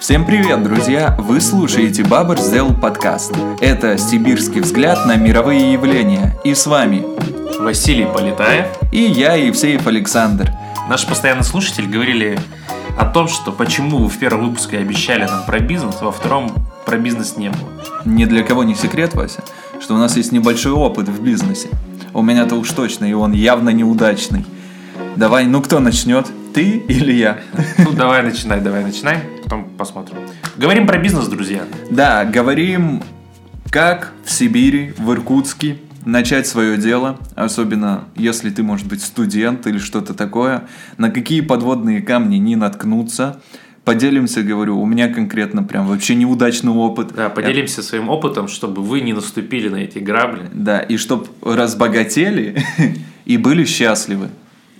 Всем привет, друзья! Вы слушаете Бабр сделал подкаст. Это сибирский взгляд на мировые явления. И с вами Василий Полетаев и я, Евсеев Александр. Наш постоянный слушатель говорили о том, что почему вы в первом выпуске обещали нам про бизнес, а во втором про бизнес не было. Ни для кого не секрет, Вася, что у нас есть небольшой опыт в бизнесе. У меня-то уж точно, и он явно неудачный. Давай, ну кто начнет? Ты или я? Ну давай начинай, давай начинай, потом посмотрим. Говорим про бизнес, друзья. Да, говорим, как в Сибири, в Иркутске начать свое дело, особенно если ты, может быть, студент или что-то такое, на какие подводные камни не наткнуться. Поделимся, говорю, у меня конкретно прям вообще неудачный опыт. Да, поделимся своим опытом, чтобы вы не наступили на эти грабли. Да, и чтоб разбогатели и были счастливы.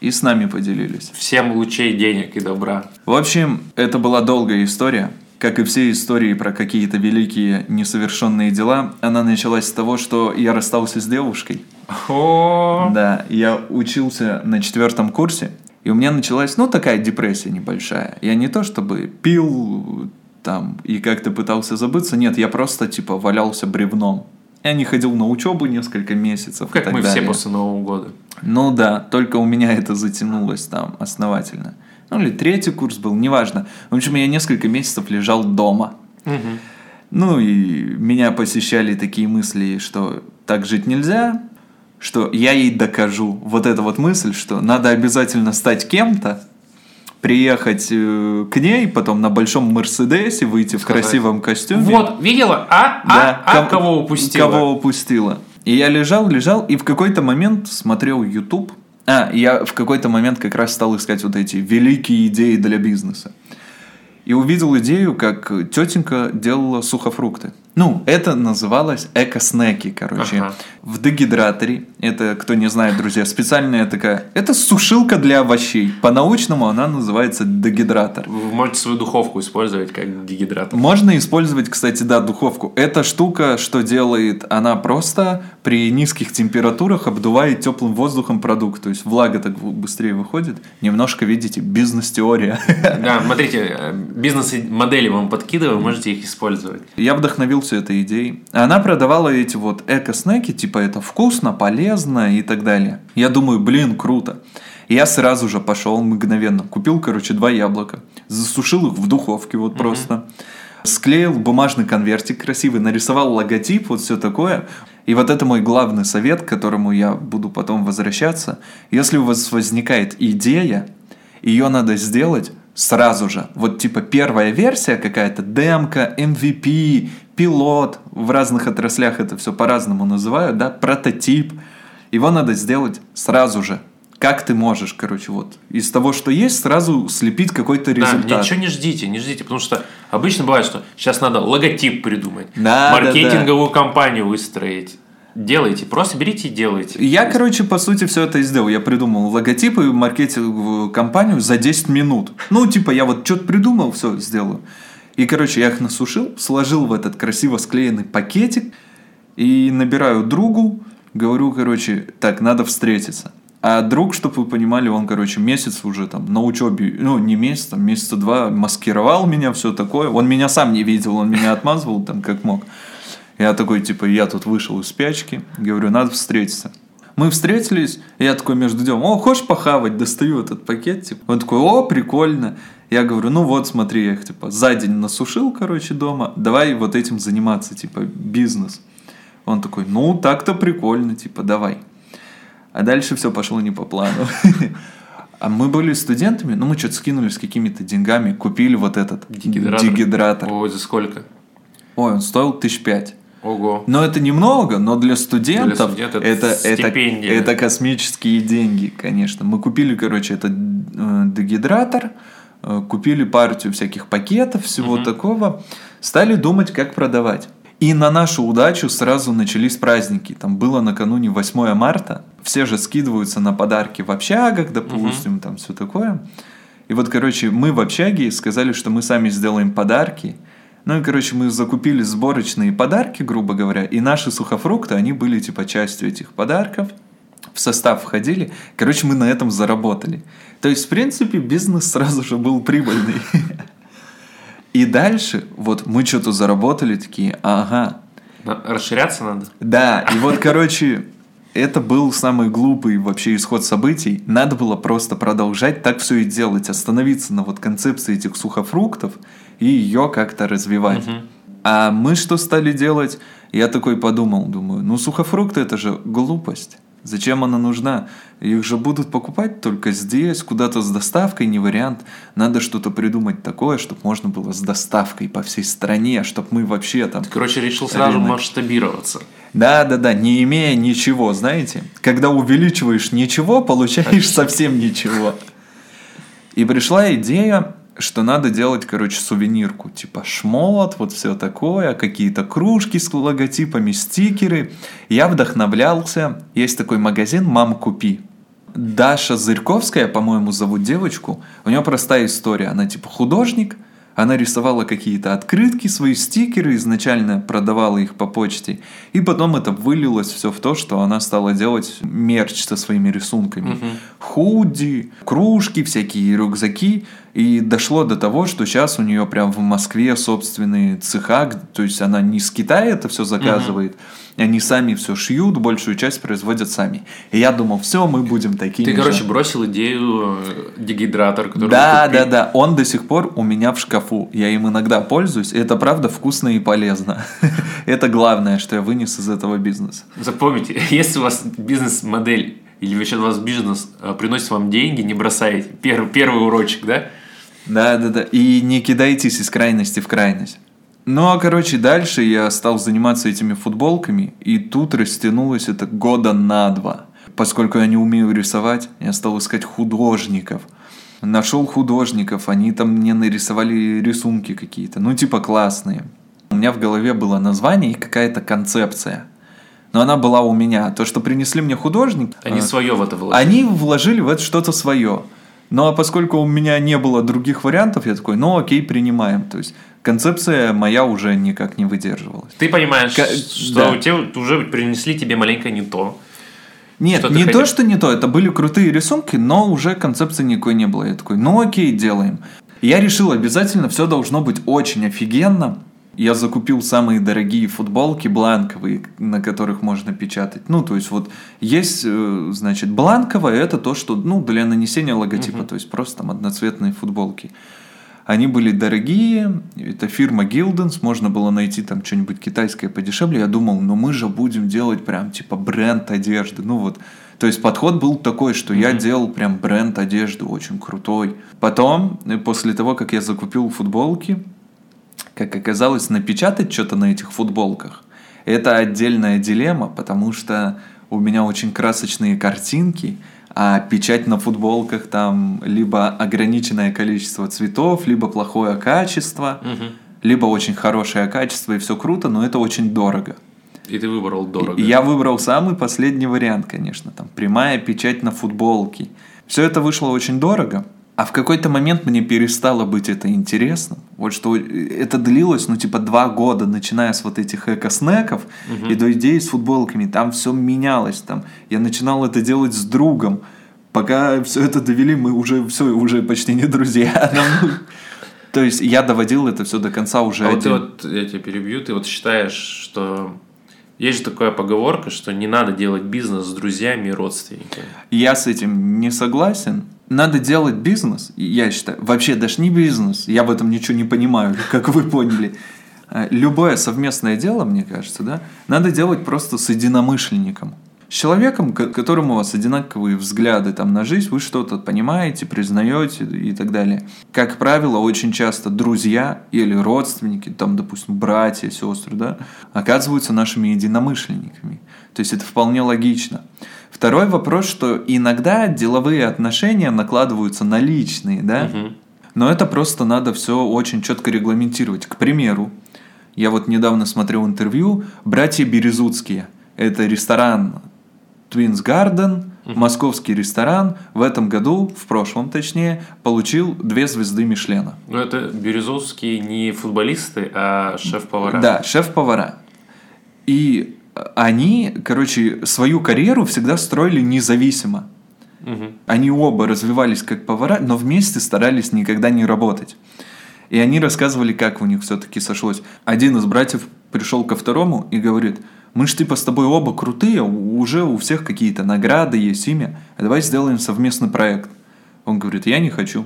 И с нами поделились. Всем лучей денег и добра. В общем, это была долгая история. Как и все истории про какие-то великие несовершенные дела, она началась с того, что я расстался с девушкой. О, Да, я учился на четвертом курсе, и у меня началась, ну, такая депрессия небольшая. Я не то чтобы пил там и как-то пытался забыться, нет, я просто, типа, валялся бревном. Я не ходил на учебу несколько месяцев. как мы все далее. после Нового года. Ну да, только у меня это затянулось там основательно. Ну или третий курс был, неважно. В общем, я несколько месяцев лежал дома. Ну и меня посещали такие мысли, что так жить нельзя, что я ей докажу. Вот эта вот мысль, что надо обязательно стать кем-то, приехать э, к ней, потом на большом Мерседесе, выйти в Сказать, красивом костюме. Вот, видела? А? А? Да, а ком- кого упустила? Кого упустила. И я лежал, лежал, и в какой-то момент смотрел YouTube. А, я в какой-то момент как раз стал искать вот эти великие идеи для бизнеса. И увидел идею, как тетенька делала сухофрукты. Ну, это называлось эко-снеки, короче. Ага. В дегидраторе, это, кто не знает, друзья, специальная такая, это сушилка для овощей. По-научному она называется дегидратор. Вы можете свою духовку использовать как дегидратор. Можно использовать, кстати, да, духовку. Эта штука, что делает, она просто при низких температурах обдувает теплым воздухом продукт. То есть влага так быстрее выходит. Немножко, видите, бизнес-теория. Да, смотрите, э, бизнес-модели вам подкидываю, можете их использовать. Я вдохновился этой идеей. Она продавала эти вот эко-снеки, типа это вкусно, полезно и так далее. Я думаю, блин, круто. Я сразу же пошел мгновенно. Купил, короче, два яблока. Засушил их в духовке вот просто. Склеил бумажный конвертик красивый, нарисовал логотип, вот все такое. И вот это мой главный совет, к которому я буду потом возвращаться. Если у вас возникает идея, ее надо сделать сразу же. Вот типа первая версия какая-то, демка, MVP, пилот, в разных отраслях это все по-разному называют, да, прототип. Его надо сделать сразу же. Как ты можешь, короче, вот из того, что есть, сразу слепить какой-то Да, результат. ничего не ждите, не ждите, потому что обычно бывает, что сейчас надо логотип придумать, Да, маркетинговую кампанию выстроить. Делайте, просто берите и делайте. Я, короче, по сути, все это и сделал. Я придумал логотип и маркетинговую компанию за 10 минут. Ну, типа, я вот что-то придумал, все, сделаю. И, короче, я их насушил, сложил в этот красиво склеенный пакетик и набираю другу, говорю, короче, так, надо встретиться. А друг, чтобы вы понимали, он, короче, месяц уже там на учебе, ну, не месяц, там, месяца два маскировал меня, все такое. Он меня сам не видел, он меня отмазывал там как мог. Я такой, типа, я тут вышел из спячки, говорю, надо встретиться. Мы встретились, и я такой между делом, о, хочешь похавать? Достаю этот пакет, типа. Он такой, о, прикольно. Я говорю, ну вот, смотри, я их, типа, за день насушил, короче, дома, давай вот этим заниматься, типа, бизнес. Он такой, ну, так-то прикольно, типа, давай. А дальше все пошло не по плану. А мы были студентами, ну, мы что-то скинулись какими-то деньгами, купили вот этот Дегидратор. дегидратор. Ой, за сколько? Ой, он стоил тысяч пять. Ого. Но это немного, но для студентов Для студента это, это это, стипендия. это космические деньги, конечно. Мы купили, короче, этот э, дегидратор, э, купили партию всяких пакетов, всего такого, стали думать, как продавать. И на нашу удачу сразу начались праздники. Там было накануне 8 марта. Все же скидываются на подарки в общагах, допустим, там все такое. И вот, короче, мы в общаге сказали, что мы сами сделаем подарки. Ну и, короче, мы закупили сборочные подарки, грубо говоря, и наши сухофрукты, они были типа частью этих подарков. В состав входили. Короче, мы на этом заработали. То есть, в принципе, бизнес сразу же был прибыльный. И дальше, вот мы что-то заработали такие, ага. Расширяться надо? Да, и вот, короче, это был самый глупый вообще исход событий. Надо было просто продолжать так все и делать, остановиться на вот концепции этих сухофруктов и ее как-то развивать. Мгм. А мы что стали делать? Я такой подумал, думаю, ну сухофрукты это же глупость. Зачем она нужна? Их же будут покупать только здесь, куда-то с доставкой, не вариант. Надо что-то придумать такое, чтобы можно было с доставкой по всей стране, чтобы мы вообще там... Короче, решил сразу Рынок. масштабироваться. Да-да-да, не имея ничего, знаете? Когда увеличиваешь ничего, получаешь совсем ничего. И пришла идея, что надо делать, короче, сувенирку. Типа шмот, вот все такое, какие-то кружки с логотипами, стикеры. Я вдохновлялся. Есть такой магазин «Мам, купи». Даша Зырьковская, по-моему, зовут девочку. У нее простая история. Она типа художник, она рисовала какие-то открытки, свои стикеры, изначально продавала их по почте. И потом это вылилось все в то, что она стала делать мерч со своими рисунками. Худи, кружки, всякие рюкзаки. И дошло до того, что сейчас у нее прям в Москве собственные цеха, то есть она не с Китая это все заказывает, они сами все шьют, большую часть производят сами. И я думал, все, мы будем такими Ты, же. короче, бросил идею э, дегидратор, который Да, купил. да, да. Он до сих пор у меня в шкафу. Я им иногда пользуюсь. и Это правда вкусно и полезно. Это главное, что я вынес из этого бизнеса. Запомните, если у вас бизнес-модель или вообще у вас бизнес э, приносит вам деньги, не бросайте. Первый, первый урочек, да? Да, да, да. И не кидайтесь из крайности в крайность. Ну, а короче, дальше я стал заниматься этими футболками, и тут растянулось это года на два. Поскольку я не умею рисовать, я стал искать художников. Нашел художников, они там мне нарисовали рисунки какие-то, ну, типа классные. У меня в голове было название и какая-то концепция. Но она была у меня. То, что принесли мне художник... Они э, свое в это вложили. они вложили в это что-то свое. Ну а поскольку у меня не было других вариантов, я такой, ну окей, принимаем. То есть концепция моя уже никак не выдерживалась. Ты понимаешь, Ка- что да. у тебя уже принесли тебе маленько не то. Нет, Что не то, хотел? что не то, это были крутые рисунки, но уже концепции никакой не было. Я такой, ну окей, делаем. Я решил, обязательно все должно быть очень офигенно. Я закупил самые дорогие футболки бланковые, на которых можно печатать. Ну, то есть вот есть, э, значит, бланковое это то, что, ну, для нанесения логотипа, то есть просто там одноцветные футболки. Они были дорогие, это фирма Gildens, можно было найти там что-нибудь китайское подешевле. Я думал, ну мы же будем делать прям типа бренд одежды. Ну вот, то есть подход был такой, что я делал прям бренд одежды очень крутой. Потом, э, после того, как я закупил футболки, как оказалось, напечатать что-то на этих футболках – это отдельная дилемма, потому что у меня очень красочные картинки, а печать на футболках там либо ограниченное количество цветов, либо плохое качество, либо очень хорошее качество и все круто, но это очень дорого. И ты выбрал дорого. И я выбрал самый последний вариант, конечно, там прямая печать на футболке. Все это вышло очень дорого, а в какой-то момент мне перестало быть это интересным. Вот что это длилось, ну, типа, два года, начиная с вот этих эко-снеков и до идеи с футболками. Там все менялось. Там. Я начинал это делать с другом. Пока все это довели, мы уже все, уже почти не друзья. Ну, То есть я доводил это все до конца уже А вот ты вот, я тебя перебью, ты вот считаешь, что есть же такая поговорка, что не надо делать бизнес с друзьями и родственниками. Я с этим не согласен. Надо делать бизнес, я считаю, вообще даже не бизнес, я в этом ничего не понимаю, как вы поняли. Э, Любое совместное дело, мне кажется, да, надо делать просто с единомышленником. С человеком, к которому у вас одинаковые взгляды там, на жизнь, вы что-то понимаете, признаете и так далее. Как правило, очень часто друзья или родственники, там, допустим, братья, сестры, да, оказываются нашими единомышленниками. То есть это вполне логично. Второй вопрос, что иногда деловые отношения накладываются на личные, да, но это просто надо все очень четко регламентировать. К примеру, я вот недавно смотрел интервью «Братья Березутские». Это ресторан Twins Garden, московский ресторан. В этом году, в прошлом точнее, получил две звезды Мишлена. Ну, это Березовские не футболисты, а шеф-повара. Да, шеф-повара. И они, короче, свою карьеру всегда строили независимо. Мгм. Они оба развивались как повара, но вместе старались никогда не работать. И они рассказывали, как у них все-таки сошлось. Один из братьев пришел ко второму и говорит, мы же типа с тобой оба крутые, уже у всех какие-то награды, есть имя, давай сделаем совместный проект. Он говорит, я не хочу.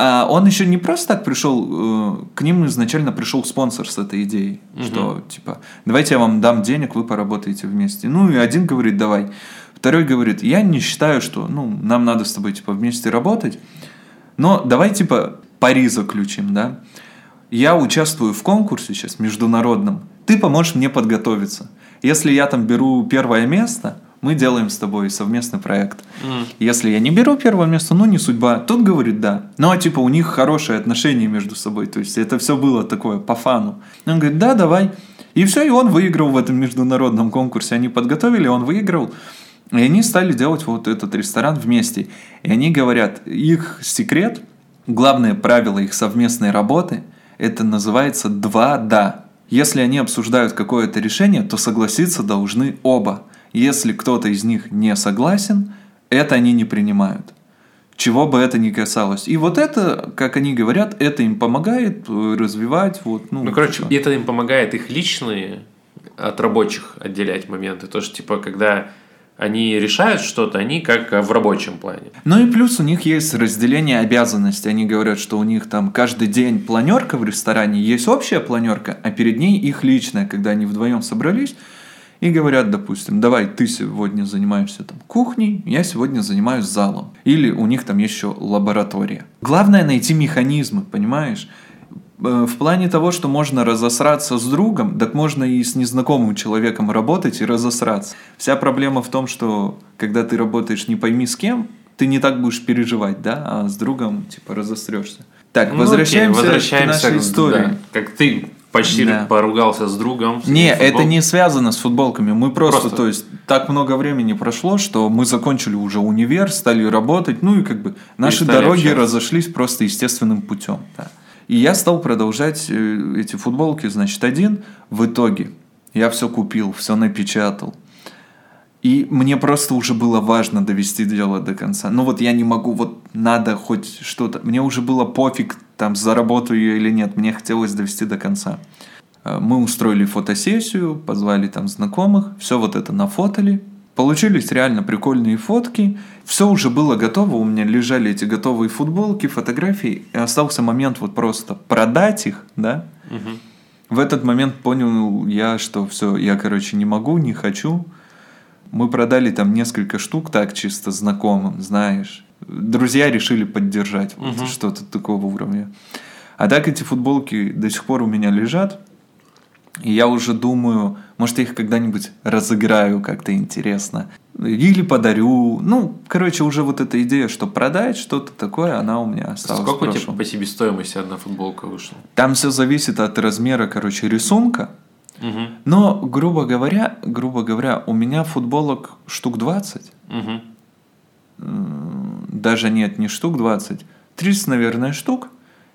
А он еще не просто так пришел, э, к ним изначально пришел спонсор с этой идеей, угу. что типа, давайте я вам дам денег, вы поработаете вместе. Ну и один говорит, давай. Второй говорит, я не считаю, что ну, нам надо с тобой типа вместе работать, но давай типа пари заключим, да. Я участвую в конкурсе сейчас международном, ты поможешь мне подготовиться. Если я там беру первое место, мы делаем с тобой совместный проект. Mm. Если я не беру первое место, ну не судьба. Тут говорит да. Ну а типа у них хорошие отношения между собой. То есть это все было такое по фану. Он говорит, да, давай. И все, и он выиграл в этом международном конкурсе. Они подготовили, он выиграл. И они стали делать вот этот ресторан вместе. И они говорят, их секрет, главное правило их совместной работы, это называется два «да». Если они обсуждают какое-то решение, то согласиться должны оба. Если кто-то из них не согласен, это они не принимают. Чего бы это ни касалось. И вот это, как они говорят, это им помогает э, развивать. Вот, ну, ну, короче, это им помогает их личные от рабочих отделять моменты. То, что, типа, когда они решают что-то, они как в рабочем плане. Ну и плюс у них есть разделение обязанностей. Они говорят, что у них там каждый день планерка в ресторане, есть общая планерка, а перед ней их личная, когда они вдвоем собрались, и говорят, допустим, давай ты сегодня занимаешься там кухней, я сегодня занимаюсь залом. Или у них там еще лаборатория. Главное найти механизмы, понимаешь? Э, в плане того, что можно разосраться с другом, так можно и с незнакомым человеком работать и разосраться. Вся проблема в том, что когда ты работаешь не пойми с кем, ты не так будешь переживать, да, а с другом типа разострешься. Так, ну, возвращаемся, окей, возвращаемся к нашей истории. Да, как ты почти да. поругался с другом. Не, это не связано с футболками. Мы просто, просто, то есть, так много времени прошло, что мы закончили уже универ, стали работать, ну и как бы наши дороги общаться. разошлись просто естественным путем. Да. И я стал продолжать э, эти футболки, значит, один. В итоге я все купил, все напечатал. И мне просто уже было важно довести дело до конца. Ну вот я не могу, вот надо хоть что-то. Мне уже было пофиг, там, заработаю ее или нет. Мне хотелось довести до конца. Э, мы устроили фотосессию, позвали там знакомых, все вот это нафотали. Получились реально прикольные фотки. Все уже было готово, у меня лежали эти готовые футболки, фотографии. И остался момент вот просто продать их, да. Угу. В этот момент понял я, что все, я, короче, не могу, не хочу. Мы продали там несколько штук так чисто знакомым, знаешь. Друзья решили поддержать вот угу. что-то такого уровня. А так эти футболки до сих пор у меня лежат. И я уже думаю, может, я их когда-нибудь разыграю как-то интересно. Или подарю. Ну, короче, уже вот эта идея, что продать что-то такое, она у меня осталась. Сколько у тебя по себестоимости одна футболка вышла? Там все зависит от размера, короче, рисунка. Угу. Но, грубо говоря, грубо говоря, у меня футболок штук 20. Угу. Даже нет, не штук 20. 30, наверное, штук.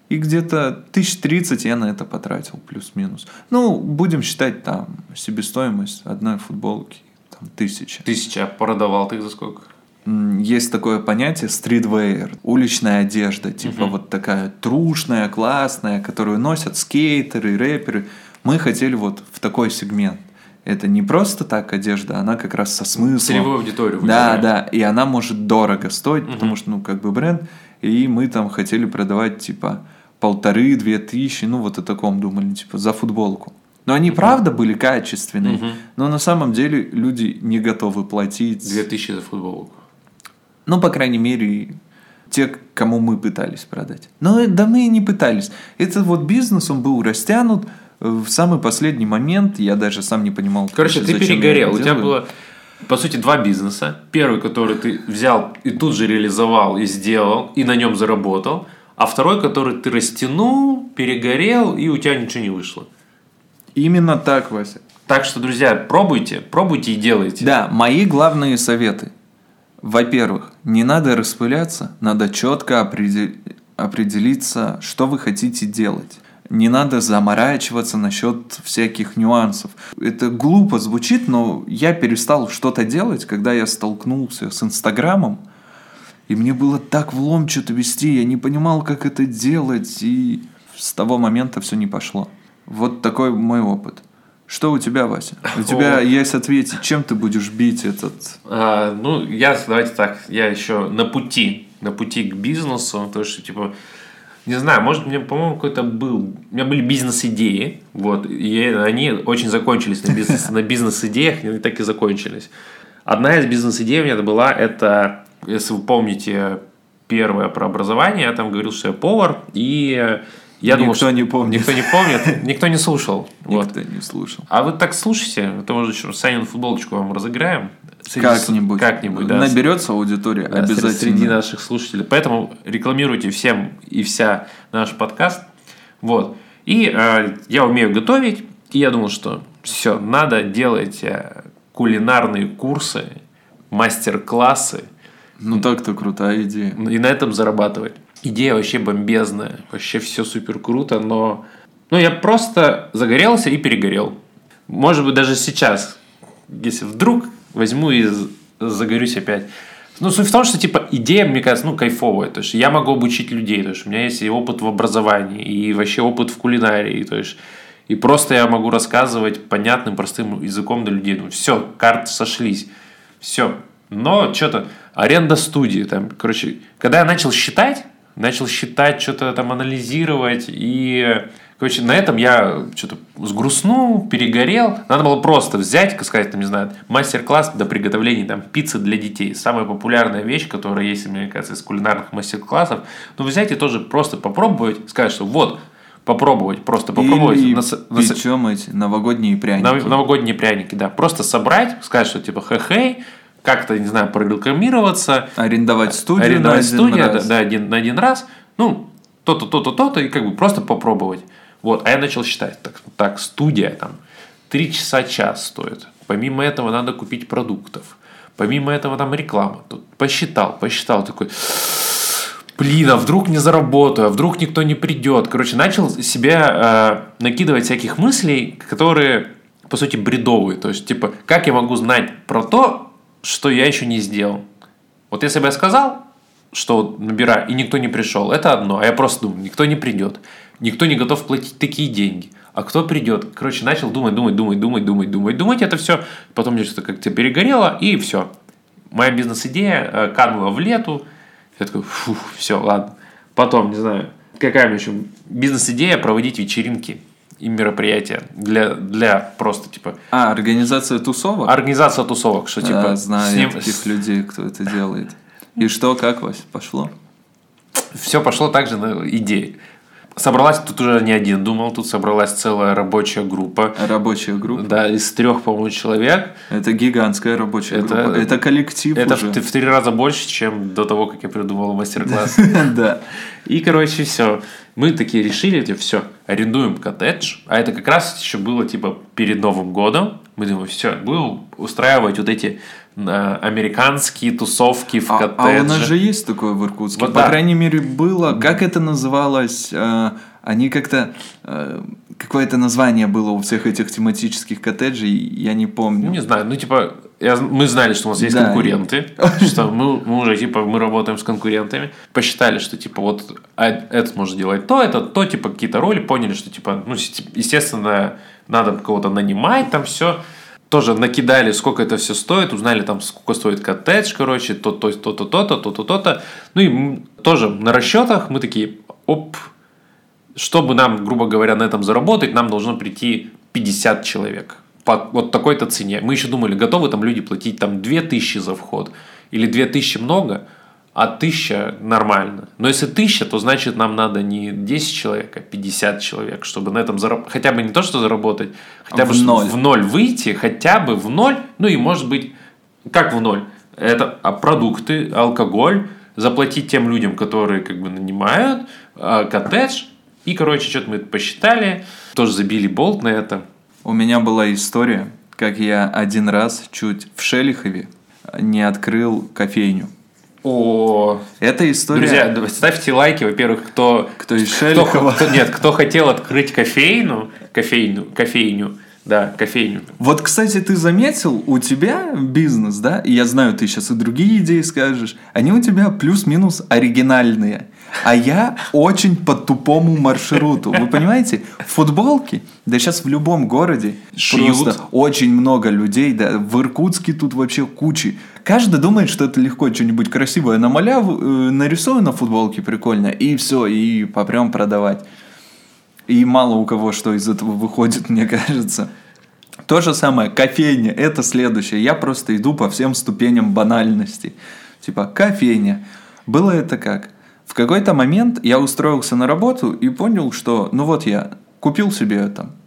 И где-то тысяч тридцать я на это потратил, плюс-минус. Ну, будем считать там себестоимость одной футболки, там тысяча. Тысяча, а продавал ты их за сколько? Есть такое понятие стритвейр, уличная одежда, типа uh вот такая трушная, классная, которую носят скейтеры, рэперы. Мы хотели вот в такой сегмент. Это не просто так одежда, она как раз со смыслом. Целевую аудиторию. Да, да, и она может дорого стоить, uh потому что, ну, как бы бренд. И мы там хотели продавать, типа, полторы, две тысячи, ну, вот о таком думали, типа, за футболку. Но они, uh правда, были качественные, uh но на самом деле люди не готовы платить. Две тысячи за футболку. Ну, по крайней мере, те, кому мы пытались продать. Но да мы и не пытались. Этот вот бизнес, он был растянут, в самый последний момент я даже сам не понимал. Короче, ты перегорел. У тебя было, по сути, два бизнеса. Первый, который ты взял и тут же реализовал и сделал, и на нем заработал. А второй, который ты растянул, перегорел, и у тебя ничего не вышло. Именно так, Вася. Так что, друзья, пробуйте, пробуйте и делайте. Да, мои главные советы. Во-первых, не надо распыляться, надо четко определиться, что вы хотите делать не надо заморачиваться насчет всяких нюансов. Это глупо звучит, но я перестал что-то делать, когда я столкнулся с Инстаграмом, и мне было так влом что-то вести, я не понимал, как это делать, и с того момента все не пошло. Вот такой мой опыт. Что у тебя, Вася? У тебя есть ответить, чем ты будешь бить этот... А, ну, я, давайте так, я еще на пути, на пути к бизнесу, то что, типа, не знаю, может, мне, по-моему, какой-то был... У меня были бизнес-идеи, вот, и они очень закончились на, бизнес, на бизнес-идеях, они так и закончились. Одна из бизнес-идей у меня была, это, если вы помните, первое про образование, я там говорил, что я повар, и я никто думал, что не помнит. Никто не помнит, никто не слушал. Никто не слушал. А вы так слушайте, то может еще Санин футболочку вам разыграем. Как-нибудь. Как-нибудь, да. Наберется аудитория да, обязательно. Среди наших слушателей. Поэтому рекламируйте всем и вся наш подкаст. Вот. И э, я умею готовить, и я думал, что все, надо делать э, кулинарные курсы, мастер-классы. Ну так-то крутая идея. И на этом зарабатывать. Идея вообще бомбезная, вообще все супер круто, но ну, я просто загорелся и перегорел. Может быть, даже сейчас, если вдруг возьму и загорюсь опять. Ну, суть в том, что, типа, идея, мне кажется, ну, кайфовая. То есть, я могу обучить людей. То есть, у меня есть и опыт в образовании, и вообще опыт в кулинарии. То есть, и просто я могу рассказывать понятным, простым языком для людей. Ну, все, карты сошлись. Все. Но что-то, аренда студии, там, короче, когда я начал считать, начал считать, что-то там анализировать, и Короче, на этом я что-то сгрустнул, перегорел. Надо было просто взять, сказать, там, не знаю, мастер-класс до приготовления там, пиццы для детей. Самая популярная вещь, которая есть, мне кажется, из кулинарных мастер-классов. Ну, взять и тоже просто попробовать, сказать, что вот, попробовать, просто попробовать. Или нас, печем эти новогодние пряники. Новогодние пряники, да. Просто собрать, сказать, что типа хе-хей, как-то, не знаю, прорекламироваться. Арендовать студию Арендовать на студию, один раз. Да, да, один, на один раз. Ну, то-то, то-то, то-то, и как бы просто попробовать. Вот, а я начал считать, так, так студия там 3 часа час стоит. Помимо этого надо купить продуктов. Помимо этого там реклама. Тут посчитал, посчитал, такой, блин, а вдруг не заработаю, а вдруг никто не придет. Короче, начал себе э, накидывать всяких мыслей, которые, по сути, бредовые. То есть, типа, как я могу знать про то, что я еще не сделал? Вот если бы я сказал, что набираю, и никто не пришел, это одно. А я просто думаю, никто не придет никто не готов платить такие деньги. А кто придет? Короче, начал думать, думать, думать, думать, думать, думать, думать это все. Потом мне что-то как-то перегорело, и все. Моя бизнес-идея э, канула в лету. Я такой, фух, все, ладно. Потом, не знаю, какая у меня еще бизнес-идея проводить вечеринки и мероприятия для, для просто типа... А, организация тусовок? Организация тусовок, что типа... Да, знаю ним... таких людей, кто это делает. И что, как, Вась, пошло? Все пошло также на идеи. Собралась тут уже не один думал, тут собралась целая рабочая группа. Рабочая группа? Да, из трех, по-моему, человек. Это гигантская рабочая это, группа. Это коллектив Это уже. В, три раза больше, чем до того, как я придумал мастер-класс. Да. И, короче, все. Мы такие решили, типа, все, арендуем коттедж. А это как раз еще было, типа, перед Новым годом. Мы думаем, все, будем устраивать вот эти э, американские тусовки в а, коттедже. А у нас же есть такое в Иркутске. Вот, По да. крайней мере, было. Как это называлось? Э, они как-то... Э, какое-то название было у всех этих тематических коттеджей, я не помню. Не знаю, ну, типа, я, мы знали, что у нас есть да. конкуренты, что мы, мы уже, типа, мы работаем с конкурентами, посчитали, что, типа, вот а этот может делать то, это то, типа, какие-то роли, поняли, что, типа, ну, естественно, надо кого-то нанимать, там все тоже накидали, сколько это все стоит, узнали там, сколько стоит коттедж, короче, то-то, то-то, то-то, то-то. Ну и тоже на расчетах мы такие, оп, чтобы нам, грубо говоря, на этом заработать, нам должно прийти 50 человек по вот такой-то цене. Мы еще думали, готовы там люди платить там 2000 за вход или 2000 много, а 1000 нормально. Но если 1000, то значит нам надо не 10 человек, а 50 человек, чтобы на этом зараб... хотя бы не то, что заработать, хотя в бы ноль. в ноль выйти, хотя бы в ноль, ну и может быть, как в ноль? Это а продукты, алкоголь, заплатить тем людям, которые как бы нанимают, а, коттедж, и, короче, что-то мы посчитали, тоже забили болт на это. У меня была история, как я один раз чуть в Шелихове не открыл кофейню. О, эта история. Друзья, ставьте лайки, во-первых, кто кто из. Кто, кто, нет, кто хотел открыть кофейну, кофейну, кофейню, Да, кофейню. Вот, кстати, ты заметил, у тебя бизнес, да, и я знаю, ты сейчас и другие идеи скажешь, они у тебя плюс-минус оригинальные. А я очень по тупому маршруту. Вы понимаете, футболки, да сейчас в любом городе Шьют. просто очень много людей, да, в Иркутске тут вообще кучи. Каждый думает, что это легко, что-нибудь красивое э, на футболке прикольно, и все, и попрям продавать. И мало у кого что из этого выходит, мне кажется. То же самое, кофейня, это следующее. Я просто иду по всем ступеням банальности. Типа, кофейня. Было это как? В какой-то момент я устроился на работу и понял, что, ну вот я купил себе там э,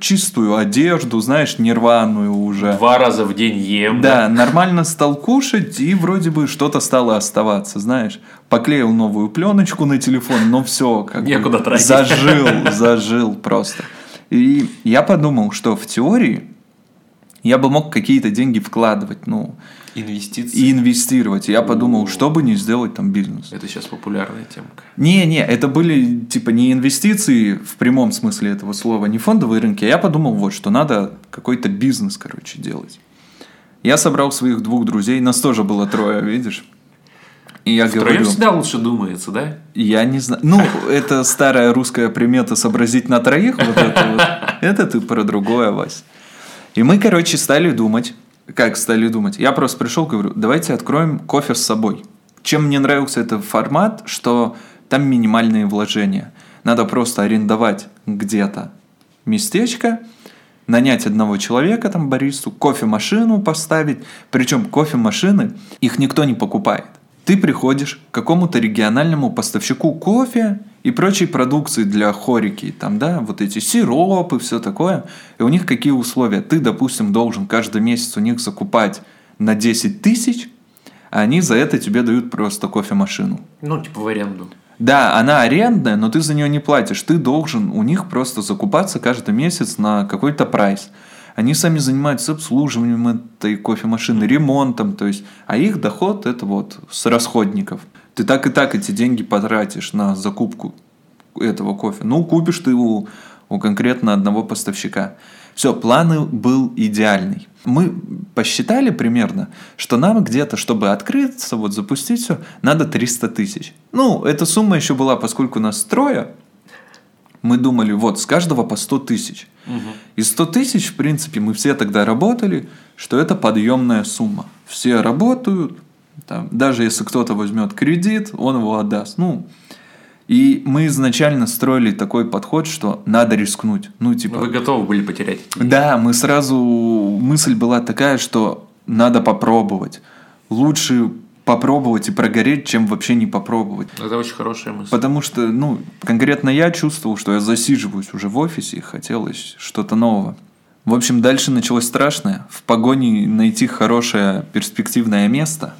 чистую одежду, знаешь, нерваную уже. Два раза в день ем. Да, нормально стал кушать, и вроде бы что-то стало оставаться, знаешь. Поклеил новую пленочку на телефон, но все, как Некуда бы тратить. зажил, зажил просто. И я подумал, что в теории я бы мог какие-то деньги вкладывать, ну, Инвестиции. И инвестировать. Я подумал, что бы не сделать там бизнес. Это сейчас популярная тема. Не-не, это были типа не инвестиции в прямом смысле этого слова, не фондовые рынки. А я подумал, вот, что надо какой-то бизнес, короче, делать. Я собрал своих двух друзей, нас тоже было трое, видишь? И я Втроем говорю... всегда лучше думается, да? Я не знаю. Ну, это старая русская примета сообразить на троих. Вот это, вот. это ты про другое, Вась. И мы, короче, стали думать как стали думать? Я просто пришел, говорю, давайте откроем кофе с собой. Чем мне нравился этот формат, что там минимальные вложения. Надо просто арендовать где-то местечко, нанять одного человека, там, баристу, кофемашину поставить. Причем кофемашины, их никто не покупает. Ты приходишь к какому-то региональному поставщику кофе и прочей продукции для хорики, там, да, вот эти сиропы, все такое. И у них какие условия? Ты, допустим, должен каждый месяц у них закупать на 10 тысяч, а они за это тебе дают просто кофемашину. Ну, типа в аренду. Да, она арендная, но ты за нее не платишь. Ты должен у них просто закупаться каждый месяц на какой-то прайс. Они сами занимаются обслуживанием этой кофемашины, ремонтом, то есть, а их доход это вот с расходников. Ты так и так эти деньги потратишь на закупку этого кофе. Ну, купишь ты у, у конкретно одного поставщика. Все, план был идеальный. Мы посчитали примерно, что нам где-то, чтобы открыться, вот запустить все, надо 300 тысяч. Ну, эта сумма еще была, поскольку нас трое, мы думали, вот, с каждого по 100 тысяч. Угу. И 100 тысяч, в принципе, мы все тогда работали, что это подъемная сумма. Все работают, там, даже если кто-то возьмет кредит, он его отдаст. Ну, и мы изначально строили такой подход, что надо рискнуть. Ну, типа... Вы готовы были потерять. Да, мы сразу... Мысль была такая, что надо попробовать. Лучше попробовать и прогореть, чем вообще не попробовать. Это очень хорошая мысль. Потому что, ну, конкретно я чувствовал, что я засиживаюсь уже в офисе и хотелось что-то нового. В общем, дальше началось страшное. В погоне найти хорошее перспективное место,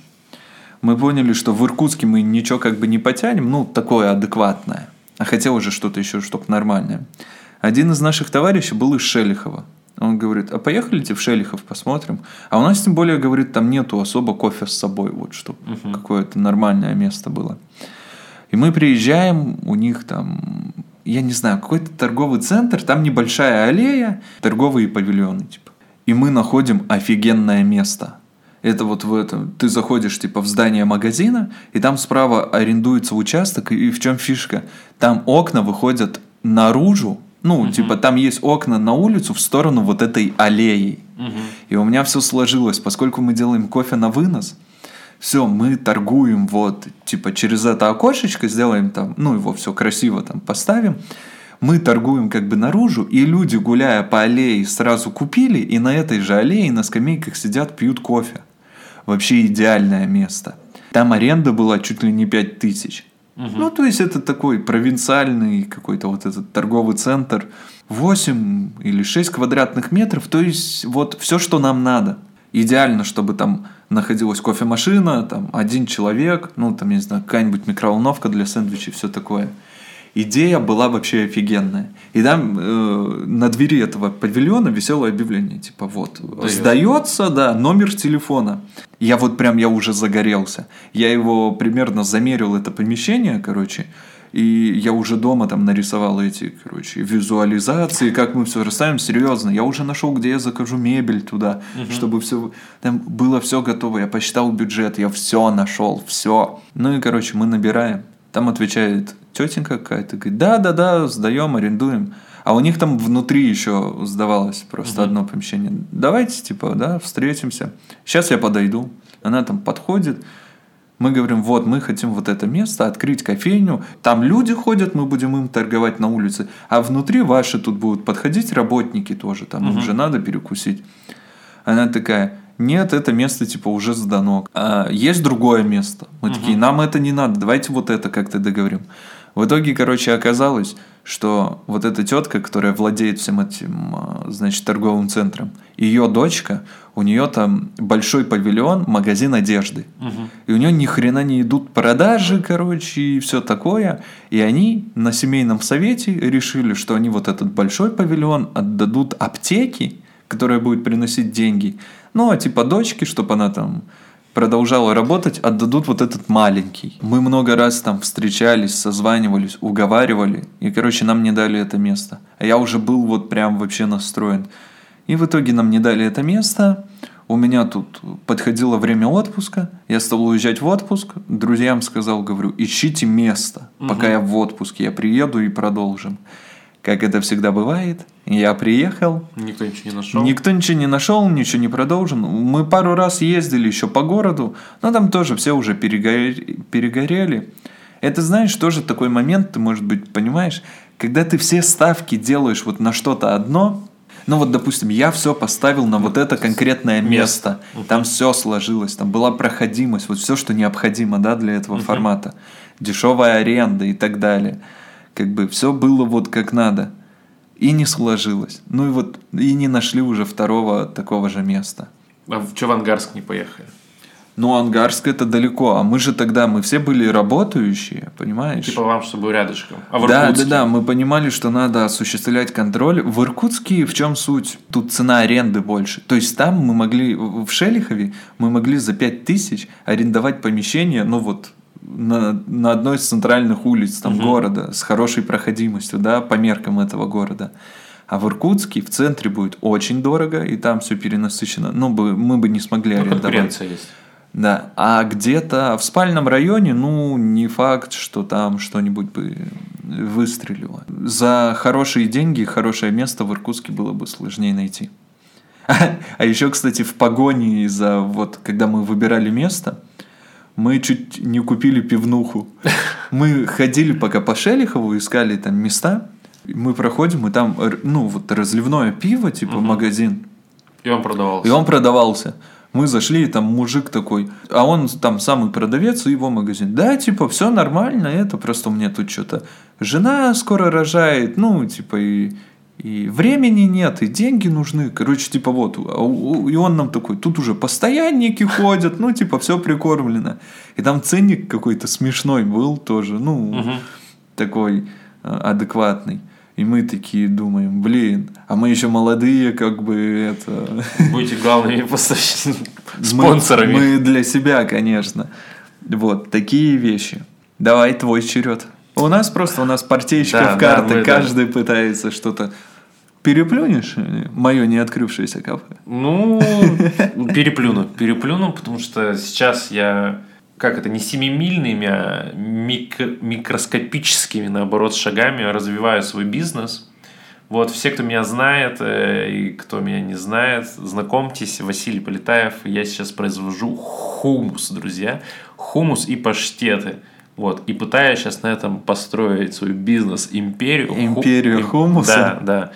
мы поняли, что в Иркутске мы ничего как бы не потянем, ну, такое адекватное. А хотел уже что-то еще, чтобы нормальное. Один из наших товарищей был из Шелихова. Он говорит, а поехали в Шелихов посмотрим. А у нас тем более, говорит, там нету особо кофе с собой, вот чтобы uh-huh. какое-то нормальное место было. И мы приезжаем, у них там, я не знаю, какой-то торговый центр, там небольшая аллея, торговые павильоны, типа. И мы находим офигенное место. Это вот в этом, ты заходишь типа в здание магазина, и там справа арендуется участок, и в чем фишка? Там окна выходят наружу, ну, угу. типа, там есть окна на улицу в сторону вот этой аллеи. Угу. И у меня все сложилось, поскольку мы делаем кофе на вынос, все, мы торгуем вот, типа, через это окошечко сделаем там, ну, его все красиво там поставим. Мы торгуем как бы наружу, и люди, гуляя по аллее, сразу купили, и на этой же аллее на скамейках сидят, пьют кофе. Вообще идеальное место. Там аренда была чуть ли не 5 тысяч. Угу. Ну, то есть это такой провинциальный какой-то вот этот торговый центр. 8 или 6 квадратных метров, то есть вот все, что нам надо. Идеально, чтобы там находилась кофемашина, там один человек, ну там, не знаю, какая-нибудь микроволновка для сэндвичей, все такое идея была вообще офигенная. И там э, на двери этого павильона висело объявление, типа вот, Дает. сдается, да, номер телефона. Я вот прям, я уже загорелся. Я его примерно замерил, это помещение, короче, И я уже дома там нарисовал эти, короче, визуализации, как мы все расставим, серьезно. Я уже нашел, где я закажу мебель туда, угу. чтобы все там было все готово. Я посчитал бюджет, я все нашел, все. Ну и, короче, мы набираем. Там отвечает тетенька какая-то, говорит, да, да, да, сдаем, арендуем. А у них там внутри еще сдавалось просто угу. одно помещение. Давайте, типа, да, встретимся. Сейчас я подойду. Она там подходит. Мы говорим, вот, мы хотим вот это место, открыть кофейню. Там люди ходят, мы будем им торговать на улице. А внутри ваши тут будут подходить работники тоже. Там угу. им же надо перекусить. Она такая, нет, это место типа уже сдано. А есть другое место. Мы угу. такие, нам это не надо, давайте вот это как-то договорим. В итоге, короче, оказалось, что вот эта тетка, которая владеет всем этим, а, значит, торговым центром, ее дочка, у нее там большой павильон, магазин одежды. Угу. И у нее ни хрена не идут продажи, короче, и все такое. И они на семейном совете решили, что они вот этот большой павильон отдадут аптеке, которая будет приносить деньги. Ну, а типа дочке, чтобы она там продолжала работать, отдадут вот этот маленький. Мы много раз там встречались, созванивались, уговаривали, и, короче, нам не дали это место. А я уже был вот прям вообще настроен. И в итоге нам не дали это место. У меня тут подходило время отпуска, я стал уезжать в отпуск, друзьям сказал, говорю, ищите место, угу. пока я в отпуске, я приеду и продолжим. Как это всегда бывает, я приехал. Никто ничего не нашел. Никто ничего не нашел, ничего не продолжен. Мы пару раз ездили еще по городу, но там тоже все уже перегорели. перегорели. Это, знаешь, тоже такой момент, ты, может быть, понимаешь, когда ты все ставки делаешь вот на что-то одно, ну вот, допустим, я все поставил на вот это конкретное место. Там все сложилось, там была проходимость, вот все, что необходимо, да, для этого формата. Дешевая аренда и так далее как бы все было вот как надо. И не сложилось. Ну и вот, и не нашли уже второго такого же места. А что в Ангарск не поехали? Ну, Ангарск это далеко, а мы же тогда, мы все были работающие, понимаешь? Типа вам, чтобы рядышком. А в да, да, да, мы понимали, что надо осуществлять контроль. В Иркутске в чем суть? Тут цена аренды больше. То есть там мы могли, в Шелихове мы могли за 5 тысяч арендовать помещение, ну вот, на, на одной из центральных улиц там, угу. города с хорошей проходимостью, да, по меркам этого города. А в Иркутске в центре будет очень дорого, и там все перенасыщено. Ну, бы, мы бы не смогли ну, арендовать. есть. Да, а где-то в спальном районе, ну, не факт, что там что-нибудь бы выстрелило. За хорошие деньги хорошее место в Иркутске было бы сложнее найти. А еще, кстати, в погоне за вот, когда мы выбирали место, мы чуть не купили пивнуху. Мы ходили пока по Шелихову, искали там места. Мы проходим, и там, ну, вот разливное пиво, типа угу. магазин. И он продавался. И он продавался. Мы зашли, и там мужик такой, а он там самый продавец, и его магазин. Да, типа, все нормально, это просто у меня тут что-то жена скоро рожает, ну, типа, и и времени нет, и деньги нужны. Короче, типа вот, а и он нам такой, тут уже постоянники ходят, ну, типа, все прикормлено. И там ценник какой-то смешной был тоже, ну, угу. такой а, адекватный. И мы такие думаем, блин, а мы еще молодые, как бы это... Будете главными поставщиками, спонсорами. Мы, мы для себя, конечно. Вот, такие вещи. Давай твой черед. У нас просто, у нас партейщиков да, карты, да, каждый да. пытается что-то Переплюнешь мое не открывшееся кафе? Ну, переплюну. Переплюну, потому что сейчас я, как это, не семимильными, а микро, микроскопическими, наоборот, шагами развиваю свой бизнес. Вот, все, кто меня знает э, и кто меня не знает, знакомьтесь, Василий Полетаев. Я сейчас произвожу хумус, друзья. Хумус и паштеты. Вот, и пытаюсь сейчас на этом построить свой бизнес-империю. Империю хумуса? Да, да.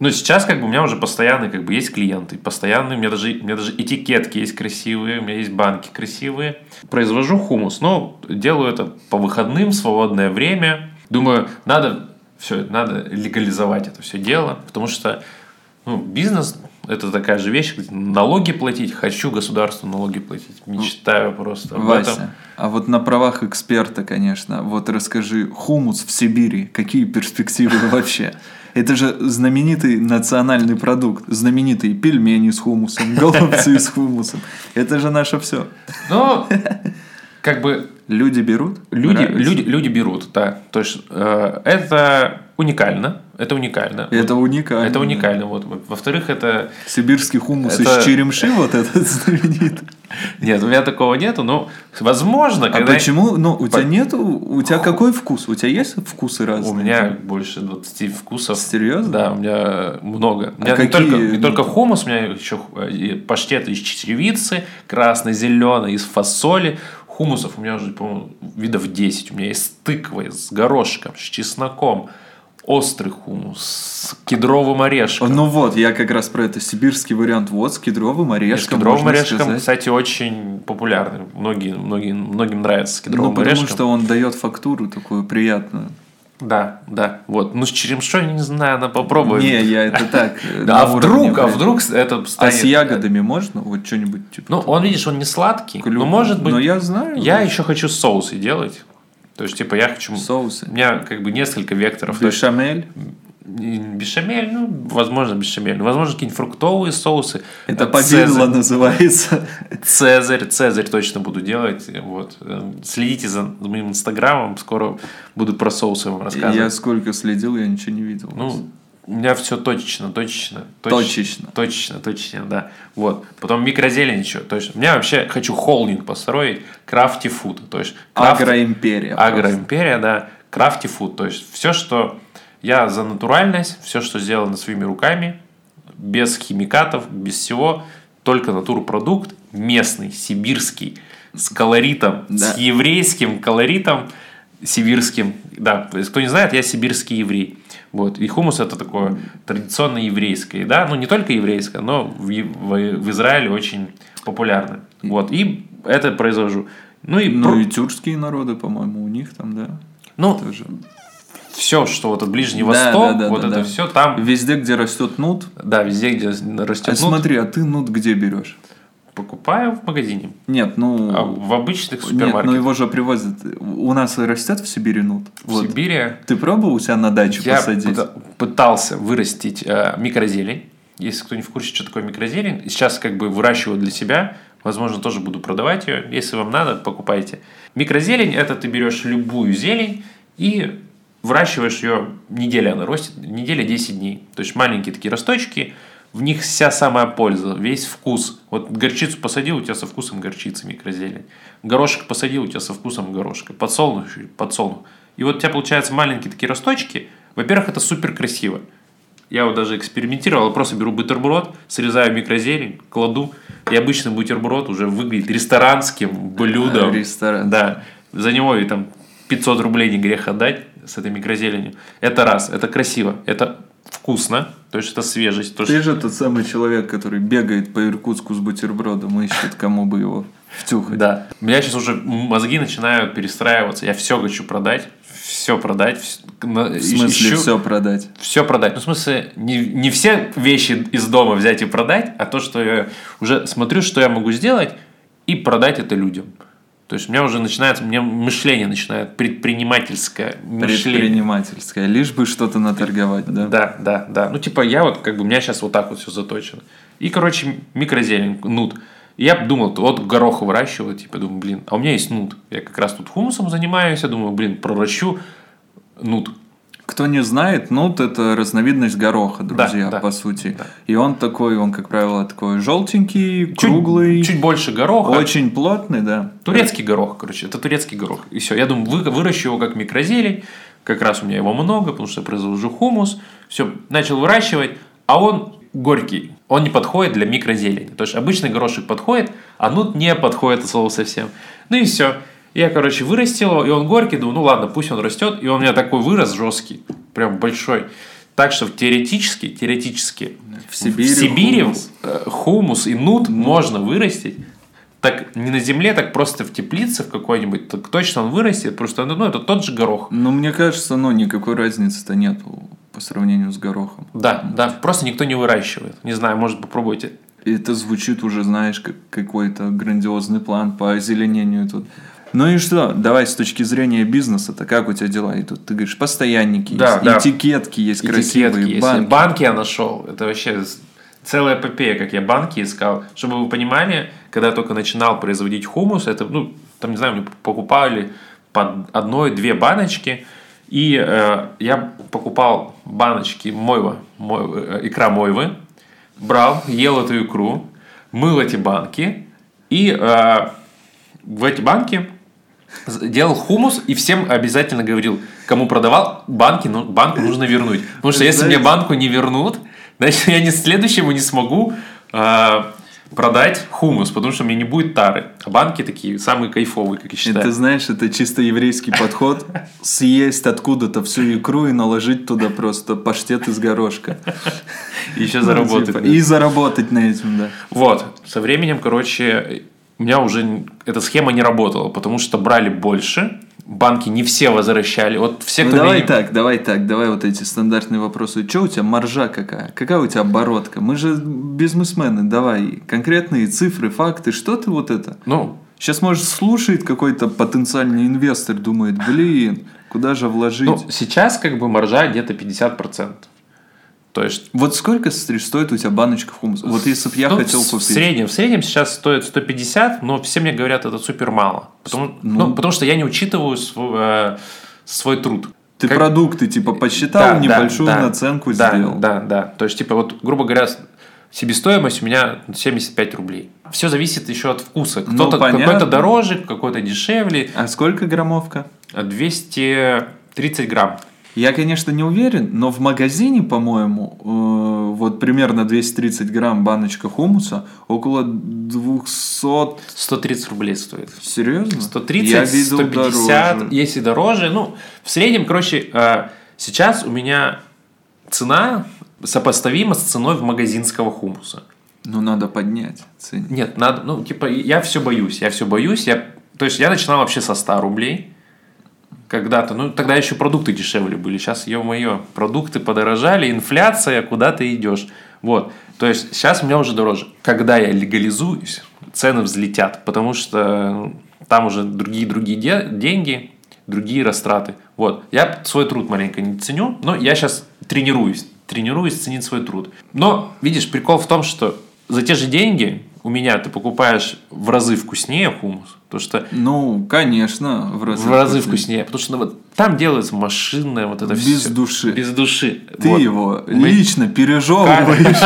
Но сейчас как бы у меня уже постоянные как бы есть клиенты, постоянные, у меня даже, у меня даже этикетки есть красивые, у меня есть банки красивые. Произвожу хумус, но делаю это по выходным, в свободное время. Думаю, надо все, надо легализовать это все дело, потому что ну, бизнес это такая же вещь, налоги платить, хочу государству налоги платить, мечтаю просто об Вася, этом. А вот на правах эксперта, конечно, вот расскажи, хумус в Сибири, какие перспективы вообще? Это же знаменитый национальный продукт. Знаменитые пельмени с хумусом, голубцы с хумусом. Это же наше все. Ну, как бы... Люди берут? Люди, люди, люди берут, да. То есть, э, это уникально. Это уникально. Это уникально. Это уникально. Вот. Во-вторых, это... Сибирский хумус это... из черемши вот этот знаменит. Нет, у меня такого нету, но возможно, а когда... А почему? Ну, у тебя нету... У тебя какой вкус? У тебя есть вкусы разные? У меня больше 20 вкусов. Серьезно? Да, у меня много. У меня а не, какие... только, не только хумус, у меня еще паштет из чечевицы, красный, зеленый, из фасоли. Хумусов у меня уже, по-моему, видов 10. У меня есть с тыквой, с горошком, с чесноком, острый хумус с кедровым орешком. Ну вот, я как раз про это сибирский вариант. Вот с кедровым орешком. с кедровым орешком, сказать. кстати, очень популярный. Многие, многие, многим нравится с кедровым ну, потому орешком. Потому что он дает фактуру такую приятную. Да, да, вот. Ну, с черемшой, не знаю, надо попробовать. Не, я это так. А вдруг, а вдруг это станет... А с ягодами можно? Вот что-нибудь типа... Ну, он, видишь, он не сладкий. Но может быть... Но я знаю. Я еще хочу соусы делать. То есть, типа, я хочу... Соусы. У меня как бы несколько векторов. Бешамель? Бешамель, ну, возможно, бешамель. Возможно, какие-нибудь фруктовые соусы. Это повидло называется. Цезарь, Цезарь точно буду делать. Вот. Следите за моим инстаграмом, скоро буду про соусы вам рассказывать. Я сколько следил, я ничего не видел. Ну, у меня все точечно, точечно, точечно, точечно, точечно, да. Вот. Потом микрозелень еще. То есть, у меня вообще хочу холдинг построить, крафти фуд. То есть, крафт... Агроимперия. Агроимперия, да. Крафти фуд. То есть, все, что я за натуральность, все, что сделано своими руками, без химикатов, без всего, только натурпродукт, местный, сибирский, с колоритом, да. с еврейским колоритом, сибирским. Да, кто не знает, я сибирский еврей. Вот. И хумус это такое традиционно еврейское, да, ну не только еврейское, но в, в, в Израиле очень популярно. Вот. И это произвожу. Ну и, ну, про... и тюркские народы, по-моему, у них там, да. Ну, тоже. Все, что вот Ближний Восток, да, да, вот да, это да. все там. Везде, где растет нут. Да, везде, где растет а нут. смотри, а ты нут где берешь? Покупаю в магазине. Нет, ну... А в обычных супермаркетах. Нет, ну его же привозят. У нас растет в Сибири нут. В вот. Сибири... Ты пробовал у себя на даче Я посадить? Я пытался вырастить э, микрозелень. Если кто не в курсе, что такое микрозелень. Сейчас как бы выращиваю для себя. Возможно, тоже буду продавать ее. Если вам надо, покупайте. Микрозелень – это ты берешь любую зелень и выращиваешь ее, неделя она растет, неделя 10 дней. То есть маленькие такие росточки – в них вся самая польза, весь вкус. Вот горчицу посадил, у тебя со вкусом горчицы микрозелень. Горошек посадил, у тебя со вкусом горошка. Подсолнух, подсолнух. И вот у тебя получаются маленькие такие росточки. Во-первых, это супер красиво. Я вот даже экспериментировал, просто беру бутерброд, срезаю микрозелень, кладу, и обычный бутерброд уже выглядит ресторанским блюдом. Ресторан. Да. За него и там 500 рублей не грех отдать с этой микрозеленью. Это раз, это красиво, это вкусно, то есть это свежесть. То, Ты что... же тот самый человек, который бегает по Иркутску с бутербродом, ищет, кому бы его втюхать. Да. У меня сейчас уже мозги начинают перестраиваться. Я все хочу продать, все продать. В смысле ищу... все продать? Все продать. Ну, в смысле, не, не все вещи из дома взять и продать, а то, что я уже смотрю, что я могу сделать, и продать это людям. То есть у меня уже начинается, у меня мышление начинает предпринимательское мышление. Предпринимательское, лишь бы что-то наторговать, да? Да, да, да. Ну, типа, я вот, как бы, у меня сейчас вот так вот все заточено. И, короче, микрозелень, нут. я думал, вот горох выращиваю, типа, думаю, блин, а у меня есть нут. Я как раз тут хумусом занимаюсь, я думаю, блин, проращу нут. Кто не знает, нут это разновидность гороха, друзья, да, да, по сути. Да. И он такой, он, как правило, такой желтенький, чуть, круглый. Чуть больше гороха. Очень плотный, да. Турецкий горох, короче. Это турецкий горох. И все. Я думаю, вы, выращу его как микрозелень. Как раз у меня его много, потому что я произвожу хумус. Все, начал выращивать, а он горький. Он не подходит для микрозелени. То есть обычный горошек подходит, а нут не подходит от слова совсем. Ну и все. Я, короче, вырастил его, и он горький, думаю, ну ладно, пусть он растет. И он у меня такой вырос жесткий, прям большой. Так что теоретически, теоретически в Сибири, в Сибири хумус. Э, хумус и нут ну. можно вырастить. Так не на земле, так просто в теплице в какой-нибудь, так точно он вырастет, просто ну, это тот же горох. Но мне кажется, ну никакой разницы-то нет по сравнению с горохом. Да, да, просто никто не выращивает. Не знаю, может попробуйте. Это звучит уже, знаешь, как какой-то грандиозный план по озеленению тут. Ну и что? Давай с точки зрения бизнеса-то как у тебя дела идут? Ты говоришь, постоянники да, есть, да. этикетки есть этикетки красивые, есть. банки. Банки я нашел. Это вообще целая эпопея, как я банки искал. Чтобы вы понимали, когда я только начинал производить хумус, это, ну, там, не знаю, мы покупали по одной-две баночки, и э, я покупал баночки мойва, мой, э, икра мойвы, брал, ел эту икру, мыл эти банки, и э, в эти банки делал хумус и всем обязательно говорил, кому продавал, банки, ну, банку нужно вернуть. Потому что если мне банку не вернут, значит, я не следующему не смогу э, продать хумус, потому что у меня не будет тары. А банки такие самые кайфовые, как я считаю. Это, знаешь, это чисто еврейский подход. Съесть откуда-то всю икру и наложить туда просто паштет из горошка. И еще заработать. Типа, и заработать на этом, да. Вот. Со временем, короче, у меня уже эта схема не работала, потому что брали больше, банки не все возвращали. Вот все, ну, кто давай меня... так, давай так, давай вот эти стандартные вопросы. Что у тебя маржа какая? Какая у тебя оборотка? Мы же бизнесмены, давай конкретные цифры, факты. Что ты вот это? Ну, Сейчас, может, слушает какой-то потенциальный инвестор, думает, блин, куда же вложить? Ну, сейчас как бы маржа где-то 50%. То есть... Вот сколько стоит у тебя баночка хумуса? Вот если бы я ну, хотел купить. В среднем, в среднем сейчас стоит 150, но все мне говорят, это супер мало. Потому, ну, ну, потому что я не учитываю свой, э, свой труд. Ты как... продукты типа посчитал, да, небольшую да, наценку да, сделал. Да, да. То есть, типа, вот, грубо говоря, себестоимость у меня 75 рублей. Все зависит еще от вкуса. Ну, Кто-то ну, какой-то дороже, какой-то дешевле. А сколько граммовка? 230 грамм. Я, конечно, не уверен, но в магазине, по-моему, э, вот примерно 230 грамм баночка хумуса около 200... 130 рублей стоит. Серьезно? 130, Я видел 150, дороже. если дороже. Ну, в среднем, короче, э, сейчас у меня цена сопоставима с ценой в магазинского хумуса. Ну, надо поднять цену. Нет, надо, ну, типа, я все боюсь, я все боюсь. Я, то есть, я начинал вообще со 100 рублей когда-то. Ну, тогда еще продукты дешевле были. Сейчас, ё-моё, продукты подорожали, инфляция, куда ты идешь. Вот. То есть, сейчас у меня уже дороже. Когда я легализуюсь, цены взлетят, потому что ну, там уже другие-другие де- деньги, другие растраты. Вот. Я свой труд маленько не ценю, но я сейчас тренируюсь. Тренируюсь ценить свой труд. Но, видишь, прикол в том, что за те же деньги у меня ты покупаешь в разы вкуснее хумус. Потому что... Ну, конечно, в разы, в разы вкуснее. вкуснее. Потому что ну, вот, там делается машинное вот это Без все. души. Без души. Ты вот. его Мы... лично пережевываешь.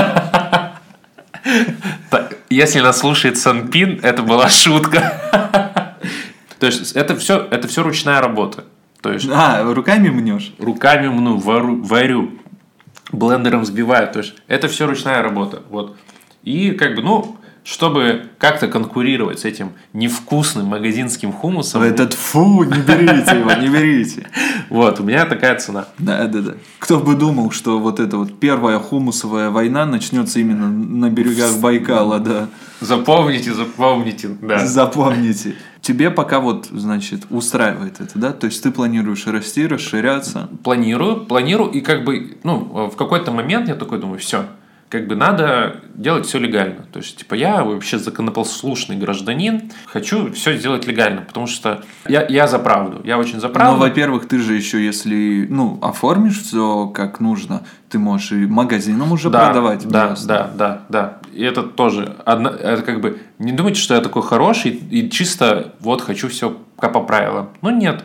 Если нас слушает Санпин, это была шутка. То есть это все, это все ручная работа. То есть, а, руками мнешь? Руками мну, варю, варю блендером взбиваю. То есть это все ручная работа. Вот. И как бы, ну, чтобы как-то конкурировать с этим невкусным магазинским хумусом. Этот фу, не берите его, не берите. Вот, у меня такая цена. Да, да, да. Кто бы думал, что вот эта вот первая хумусовая война начнется именно на берегах Байкала, да. Запомните, запомните, да. Запомните. Тебе пока вот, значит, устраивает это, да? То есть ты планируешь расти, расширяться? Планирую, планирую, и как бы, ну, в какой-то момент я такой думаю, все, как бы надо делать все легально. То есть, типа, я вообще законопослушный гражданин, хочу все сделать легально, потому что я, я за правду, я очень за правду. Ну, во-первых, ты же еще, если, ну, оформишь все как нужно, ты можешь и магазинам уже да, продавать. Да, место. да, да, да. И это тоже, одна, это как бы, не думайте, что я такой хороший и чисто вот хочу все как по правилам. Ну, нет.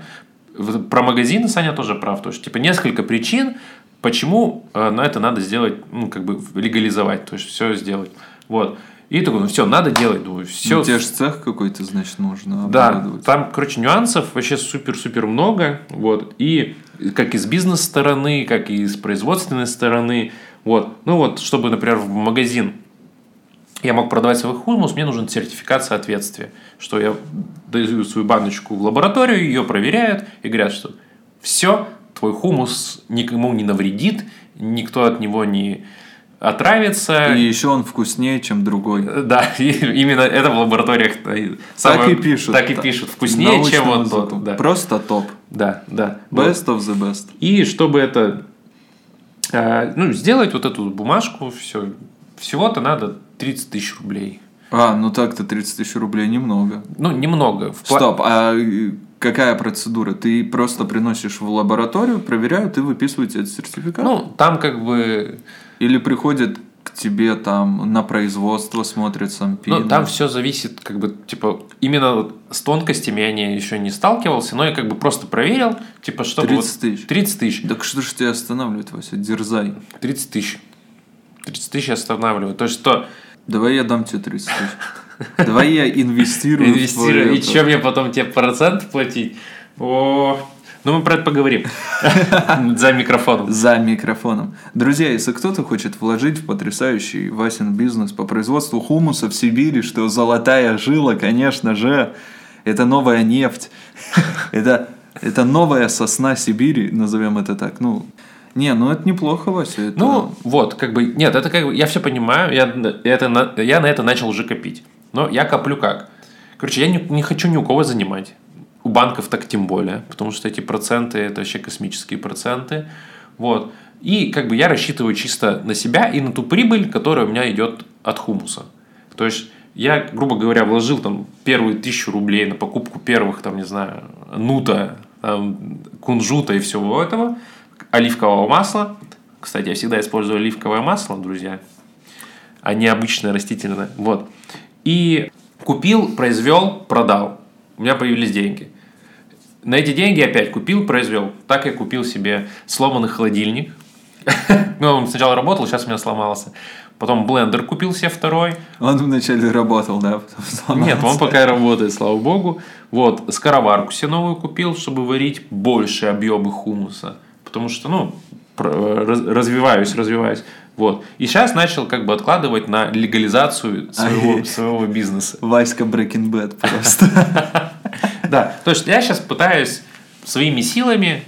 Про магазины Саня тоже прав. То есть, типа, несколько причин, Почему э, на это надо сделать, ну, как бы легализовать, то есть все сделать. Вот. И такой, ну все, надо делать, думаю, все. Ну, тебе же цех какой-то, значит, нужно Да, там, короче, нюансов вообще супер-супер много, вот, и как из бизнес-стороны, как и с производственной стороны, вот. Ну вот, чтобы, например, в магазин я мог продавать свой хумус, мне нужен сертификат соответствия, что я даю свою баночку в лабораторию, ее проверяют и говорят, что все, твой хумус никому не навредит, никто от него не отравится. И еще он вкуснее, чем другой. Да, именно это в лабораториях самое, так и пишут. Так и пишут. Вкуснее, чем вот тот. Да. Просто топ. Да, да. Best вот. of the best. И чтобы это э, ну, сделать вот эту бумажку, все, всего-то надо 30 тысяч рублей. А, ну так-то 30 тысяч рублей немного. Ну, немного. Стоп, а какая процедура? Ты просто приносишь в лабораторию, проверяют и выписывают этот сертификат? Ну, там как бы... Или приходят к тебе там на производство смотрит сам пин? Ну, там все зависит, как бы, типа, именно с тонкостями я не, еще не сталкивался, но я как бы просто проверил, типа, что 30 вот, тысяч? 30 тысяч. Так что же тебя останавливает, Вася? Дерзай. 30 тысяч. 30 тысяч останавливает. То есть, что... Давай я дам тебе 30 тысяч. Давай я инвестирую. Инвестирую. И что мне потом тебе процент платить? О, ну, мы про это поговорим. За микрофоном. За микрофоном. Друзья, если кто-то хочет вложить в потрясающий Васин бизнес по производству хумуса в Сибири, что золотая жила, конечно же, это новая нефть. Это, это новая сосна Сибири, назовем это так. Ну, не, ну это неплохо, Вася. Это... Ну, вот, как бы, нет, это как бы, я все понимаю, я, это, я на это начал уже копить. Но я коплю как? Короче, я не, не хочу ни у кого занимать. У банков так тем более, потому что эти проценты это вообще космические проценты. Вот. И как бы я рассчитываю чисто на себя и на ту прибыль, которая у меня идет от хумуса. То есть я, грубо говоря, вложил там первые тысячу рублей на покупку первых, там, не знаю, нута, там, кунжута и всего этого, оливкового масла. Кстати, я всегда использую оливковое масло, друзья, а не обычное растительное. Вот. И купил, произвел, продал у меня появились деньги. На эти деньги опять купил, произвел. Так я купил себе сломанный холодильник. Ну, он сначала работал, сейчас у меня сломался. Потом блендер купил себе второй. Он вначале работал, да? Нет, он пока работает, слава богу. Вот, скороварку себе новую купил, чтобы варить больше объемы хумуса. Потому что, ну, развиваюсь, развиваюсь. Вот. И сейчас начал как бы откладывать на легализацию своего, своего бизнеса. Васька Breaking Bad просто. Да, то есть я сейчас пытаюсь своими силами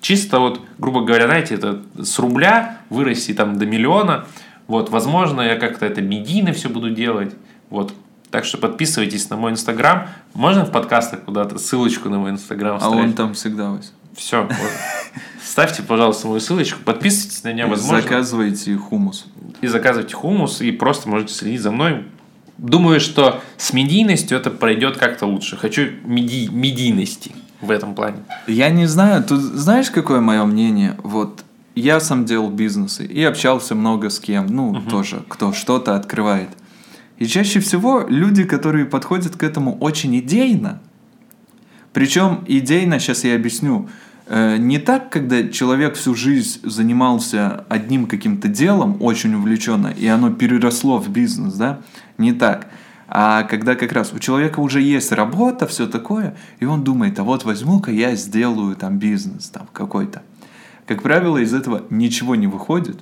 чисто вот, грубо говоря, знаете, это с рубля вырасти там до миллиона. Вот, возможно, я как-то это медийно все буду делать. Вот, так что подписывайтесь на мой инстаграм. Можно в подкастах куда-то ссылочку на мой инстаграм А он там всегда, Вась. Все. Вот. Ставьте, пожалуйста, мою ссылочку, подписывайтесь на меня, возможно. Заказывайте хумус. И заказывайте хумус, и просто можете следить за мной. Думаю, что с медийностью это пройдет как-то лучше. Хочу меди... медийности в этом плане. Я не знаю, тут знаешь, какое мое мнение? Вот я сам делал бизнесы и общался много с кем, ну, угу. тоже, кто что-то открывает. И чаще всего люди, которые подходят к этому очень идейно, причем идейно, сейчас я объясню, не так, когда человек всю жизнь занимался одним каким-то делом, очень увлеченно, и оно переросло в бизнес, да? Не так. А когда как раз у человека уже есть работа, все такое, и он думает, а вот возьму-ка я сделаю там бизнес там какой-то. Как правило, из этого ничего не выходит.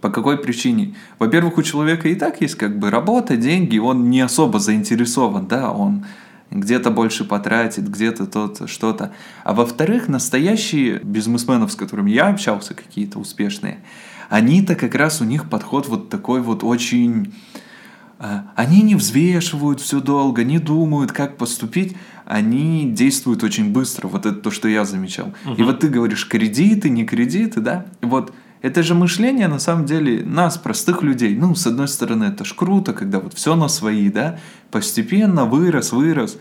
По какой причине? Во-первых, у человека и так есть как бы работа, деньги, он не особо заинтересован, да, он где-то больше потратит, где-то то-то, что-то. А во-вторых, настоящие бизнесмены, с которыми я общался, какие-то успешные, они-то как раз у них подход вот такой вот очень... Э, они не взвешивают все долго, не думают, как поступить, они действуют очень быстро. Вот это то, что я замечал. Угу. И вот ты говоришь, кредиты, не кредиты, да? Вот это же мышление, на самом деле, нас, простых людей. Ну, с одной стороны, это ж круто, когда вот все на свои, да, постепенно вырос, вырос.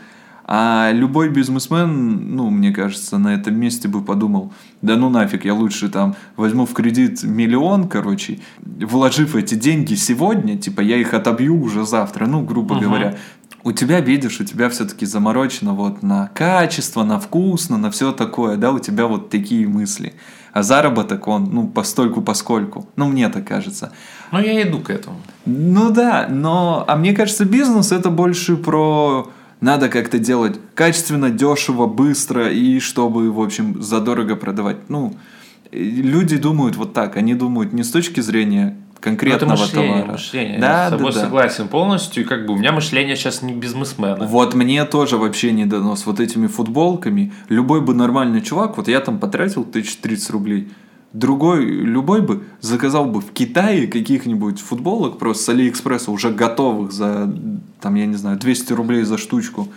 А любой бизнесмен, ну, мне кажется, на этом месте бы подумал, да ну нафиг, я лучше там возьму в кредит миллион, короче, вложив эти деньги сегодня, типа я их отобью уже завтра, ну, грубо uh-huh. говоря. У тебя, видишь, у тебя все-таки заморочено вот на качество, на вкусно, на все такое, да, у тебя вот такие мысли а заработок он, ну, постольку поскольку. Ну, мне так кажется. Ну, я иду к этому. Ну да, но, а мне кажется, бизнес это больше про надо как-то делать качественно, дешево, быстро и чтобы, в общем, задорого продавать. Ну, люди думают вот так, они думают не с точки зрения конкретного это мышление, товара. Мышление. Да, Я с тобой да, согласен да. полностью. И как бы у меня мышление сейчас не бизнесмена. Вот мне тоже вообще не дано с вот этими футболками. Любой бы нормальный чувак, вот я там потратил 1030 рублей. Другой, любой бы заказал бы в Китае каких-нибудь футболок просто с Алиэкспресса уже готовых за, там, я не знаю, 200 рублей за штучку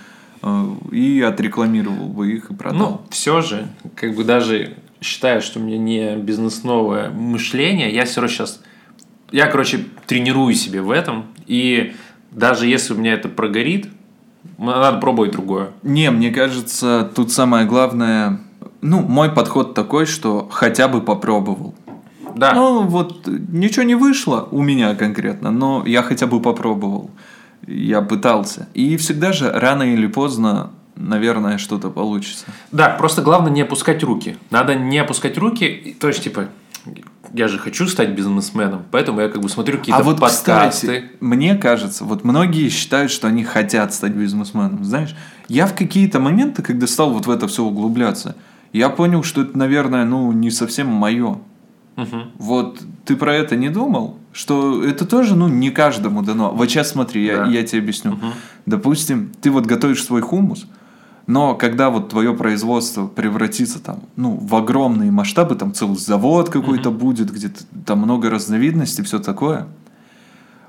э, и отрекламировал бы их и продал. Ну, все же, как бы даже считаю, что у меня не бизнесновое мышление, я все равно сейчас я, короче, тренирую себе в этом, и даже если у меня это прогорит, надо пробовать другое. Не, мне кажется, тут самое главное, ну, мой подход такой, что хотя бы попробовал. да. Ну, вот ничего не вышло у меня конкретно, но я хотя бы попробовал. Я пытался. И всегда же рано или поздно наверное, что-то получится. Да, просто главное не опускать руки. Надо не опускать руки, то есть, типа, я же хочу стать бизнесменом, поэтому я как бы смотрю какие-то а вот, подкасты. Кстати, мне кажется, вот многие считают, что они хотят стать бизнесменом. Знаешь, я в какие-то моменты, когда стал вот в это все углубляться, я понял, что это, наверное, ну, не совсем мое. Угу. Вот ты про это не думал? Что это тоже, ну, не каждому дано. Вот сейчас смотри, да. я, я тебе объясню. Угу. Допустим, ты вот готовишь свой хумус, но когда вот твое производство превратится там, ну, в огромные масштабы, там целый завод какой-то mm-hmm. будет, где там много разновидностей, все такое.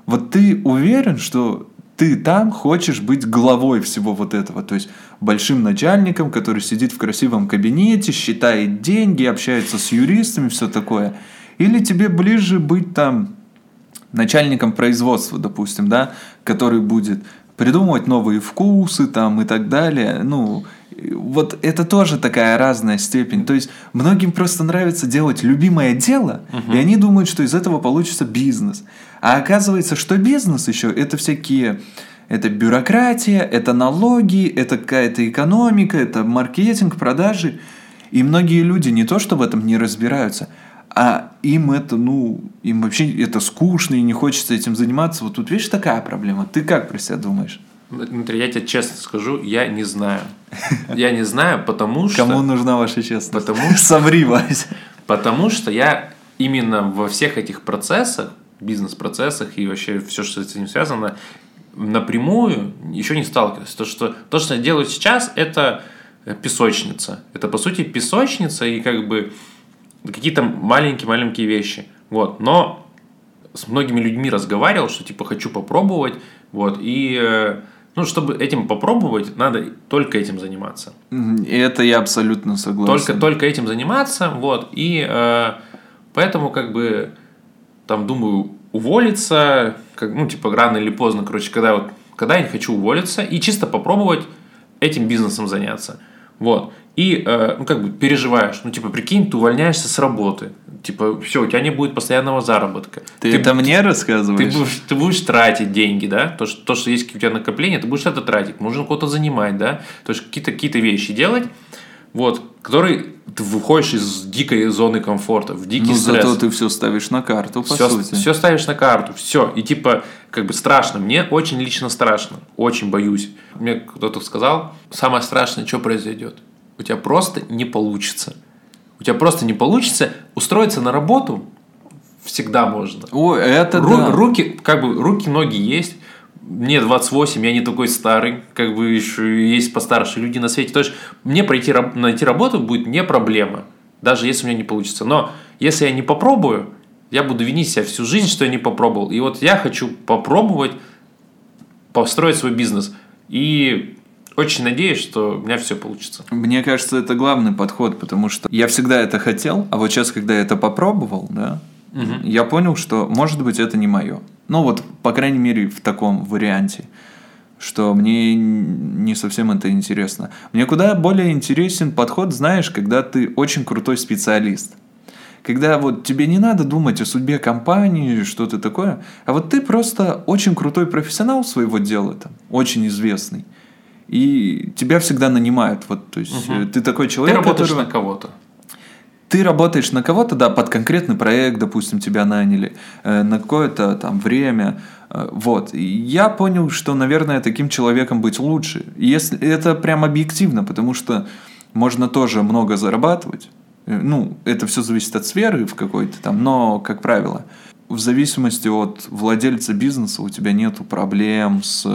Вот ты уверен, что ты там хочешь быть главой всего вот этого, то есть большим начальником, который сидит в красивом кабинете, считает деньги, общается с юристами, все такое. Или тебе ближе быть там начальником производства, допустим, да, который будет придумывать новые вкусы там и так далее. Ну, вот это тоже такая разная степень. То есть многим просто нравится делать любимое дело, угу. и они думают, что из этого получится бизнес. А оказывается, что бизнес еще это всякие это бюрократия, это налоги, это какая-то экономика, это маркетинг, продажи. И многие люди не то, что в этом не разбираются, а им это, ну, им вообще это скучно и не хочется этим заниматься. Вот тут, видишь, такая проблема. Ты как про себя думаешь? Дмитрий, я тебе честно скажу, я не знаю. Я не знаю, потому что... Кому нужна ваша честность? Потому что... Соври, Вася. Потому что я именно во всех этих процессах, бизнес-процессах и вообще все, что с этим связано, напрямую еще не сталкивался. То, что, то, что я делаю сейчас, это песочница. Это, по сути, песочница и как бы какие-то маленькие-маленькие вещи. Вот. Но с многими людьми разговаривал, что типа хочу попробовать, вот, и э, ну, чтобы этим попробовать, надо только этим заниматься. Это я абсолютно согласен. Только, только этим заниматься, вот, и э, поэтому, как бы, там, думаю, уволиться, как, ну, типа, рано или поздно, короче, когда вот, когда я не хочу уволиться, и чисто попробовать этим бизнесом заняться. Вот. И, э, ну, как бы переживаешь. Ну, типа, прикинь, ты увольняешься с работы. Типа, все, у тебя не будет постоянного заработка. Ты, ты это мне рассказываешь? Ты будешь, ты будешь тратить деньги, да? То что, то, что есть у тебя накопления, ты будешь это тратить. Нужно кого-то занимать, да? То есть, какие-то какие вещи делать, вот, которые ты выходишь из дикой зоны комфорта, в дикий ну, стресс. зато ты все ставишь на карту, по все, сути. Все ставишь на карту, все. И типа, как бы страшно. Мне очень лично страшно. Очень боюсь. Мне кто-то сказал, самое страшное, что произойдет – у тебя просто не получится. У тебя просто не получится устроиться на работу всегда можно. О, это Ру- да. Руки, как бы, руки, ноги есть. Мне 28, я не такой старый, как бы еще есть постарше люди на свете. То есть мне пройти, найти работу будет не проблема, даже если у меня не получится. Но если я не попробую, я буду винить себя всю жизнь, что я не попробовал. И вот я хочу попробовать построить свой бизнес. И очень надеюсь, что у меня все получится. Мне кажется, это главный подход, потому что я всегда это хотел, а вот сейчас, когда я это попробовал, да, угу. я понял, что, может быть, это не мое. Ну вот, по крайней мере, в таком варианте что мне не совсем это интересно. Мне куда более интересен подход, знаешь, когда ты очень крутой специалист. Когда вот тебе не надо думать о судьбе компании, что-то такое, а вот ты просто очень крутой профессионал своего дела, там, очень известный и тебя всегда нанимают. Вот, то есть угу. ты такой человек, Ты работаешь которого... на кого-то. Ты работаешь на кого-то, да, под конкретный проект, допустим, тебя наняли, э, на какое-то там время. Э, вот. И я понял, что, наверное, таким человеком быть лучше. Если это прям объективно, потому что можно тоже много зарабатывать. Ну, это все зависит от сферы в какой-то там, но, как правило, в зависимости от владельца бизнеса у тебя нету проблем с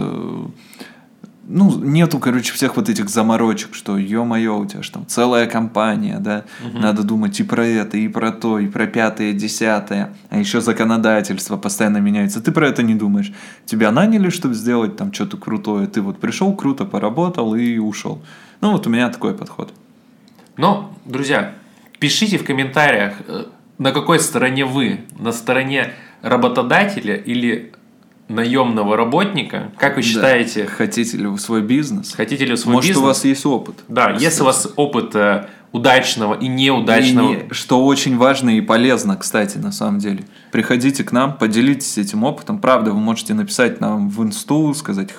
ну, нету, короче, всех вот этих заморочек, что, ё-моё, у тебя же там целая компания, да, угу. надо думать и про это, и про то, и про пятое, десятое, а еще законодательство постоянно меняется. Ты про это не думаешь. Тебя наняли, чтобы сделать там что-то крутое, ты вот пришел, круто поработал и ушел. Ну, вот у меня такой подход. Ну, друзья, пишите в комментариях, э, на какой стороне вы, на стороне работодателя или наемного работника. Как вы считаете? Да. Хотите ли вы свой бизнес? Хотите ли вы свой Может, бизнес? у вас есть опыт? Да, кстати. если у вас опыт э, удачного и неудачного. И не, что очень важно и полезно, кстати, на самом деле. Приходите к нам, поделитесь этим опытом. Правда, вы можете написать нам в инсту, сказать,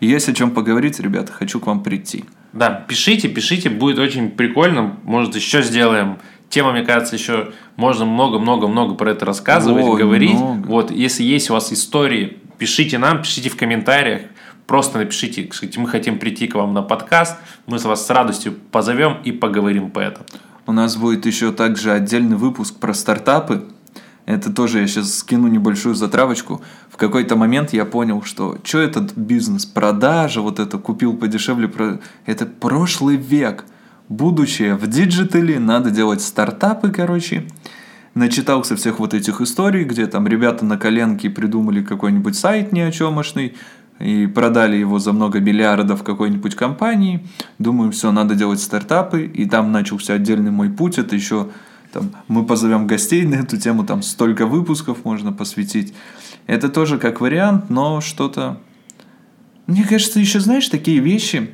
есть о чем поговорить, ребята, хочу к вам прийти. Да, пишите, пишите, будет очень прикольно. Может, еще сделаем тема, мне кажется, еще можно много-много-много про это рассказывать, Ой, говорить. Много. Вот, если есть у вас истории, пишите нам, пишите в комментариях. Просто напишите, скажите, мы хотим прийти к вам на подкаст, мы с вас с радостью позовем и поговорим по этому. У нас будет еще также отдельный выпуск про стартапы. Это тоже я сейчас скину небольшую затравочку. В какой-то момент я понял, что что этот бизнес, продажа, вот это купил подешевле, это прошлый век – будущее в digital е, надо делать стартапы, короче. Начитался всех вот этих историй, где там ребята на коленке придумали какой-нибудь сайт ни о чемошный, и продали его за много миллиардов какой-нибудь компании. Думаю, все, надо делать стартапы, и там начался отдельный мой путь. Это еще там, мы позовем гостей на эту тему, там столько выпусков можно посвятить. Это тоже как вариант, но что-то... Мне кажется, еще знаешь, такие вещи,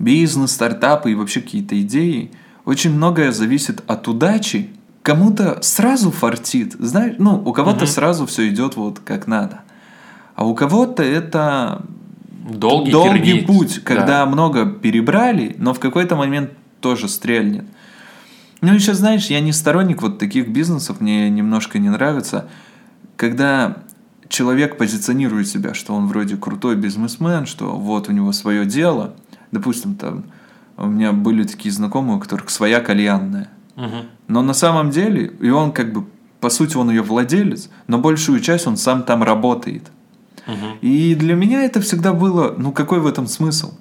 бизнес, стартапы и вообще какие-то идеи, очень многое зависит от удачи. Кому-то сразу фартит, знаешь, ну, у кого-то угу. сразу все идет вот как надо. А у кого-то это долгий, долгий путь, когда да. много перебрали, но в какой-то момент тоже стрельнет. Ну, еще знаешь, я не сторонник вот таких бизнесов, мне немножко не нравится, когда человек позиционирует себя, что он вроде крутой бизнесмен, что вот у него свое дело – допустим, там, у меня были такие знакомые, у которых своя кальянная. Угу. Но на самом деле, и он как бы, по сути, он ее владелец, но большую часть он сам там работает. Угу. И для меня это всегда было, ну какой в этом смысл?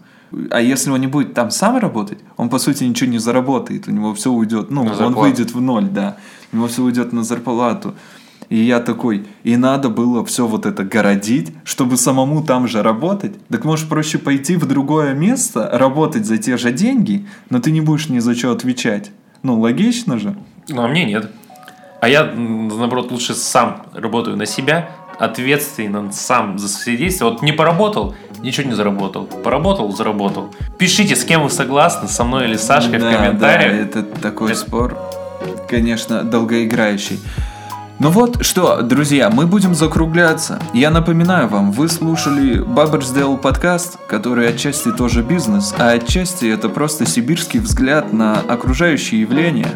А если он не будет там сам работать, он по сути ничего не заработает, у него все уйдет, ну, он выйдет в ноль, да, у него все уйдет на зарплату. И я такой, и надо было все вот это городить, чтобы самому там же работать. Так можешь проще пойти в другое место, работать за те же деньги, но ты не будешь ни за что отвечать. Ну, логично же. Ну, а мне нет. А я, наоборот, лучше сам работаю на себя, ответственно сам за свои действия. Вот не поработал, ничего не заработал. Поработал, заработал. Пишите, с кем вы согласны, со мной или Сашкой да, в комментариях. Да, это такой это... спор, конечно, долгоиграющий. Ну вот что, друзья, мы будем закругляться. Я напоминаю вам, вы слушали Бабр сделал подкаст, который отчасти тоже бизнес, а отчасти это просто сибирский взгляд на окружающие явления.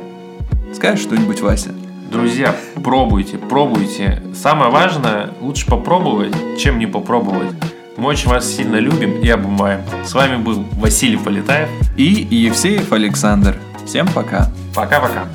Скажешь что-нибудь, Вася? Друзья, пробуйте, пробуйте. Самое важное, лучше попробовать, чем не попробовать. Мы очень вас сильно любим и обнимаем. С вами был Василий Полетаев и Евсеев Александр. Всем пока. Пока-пока.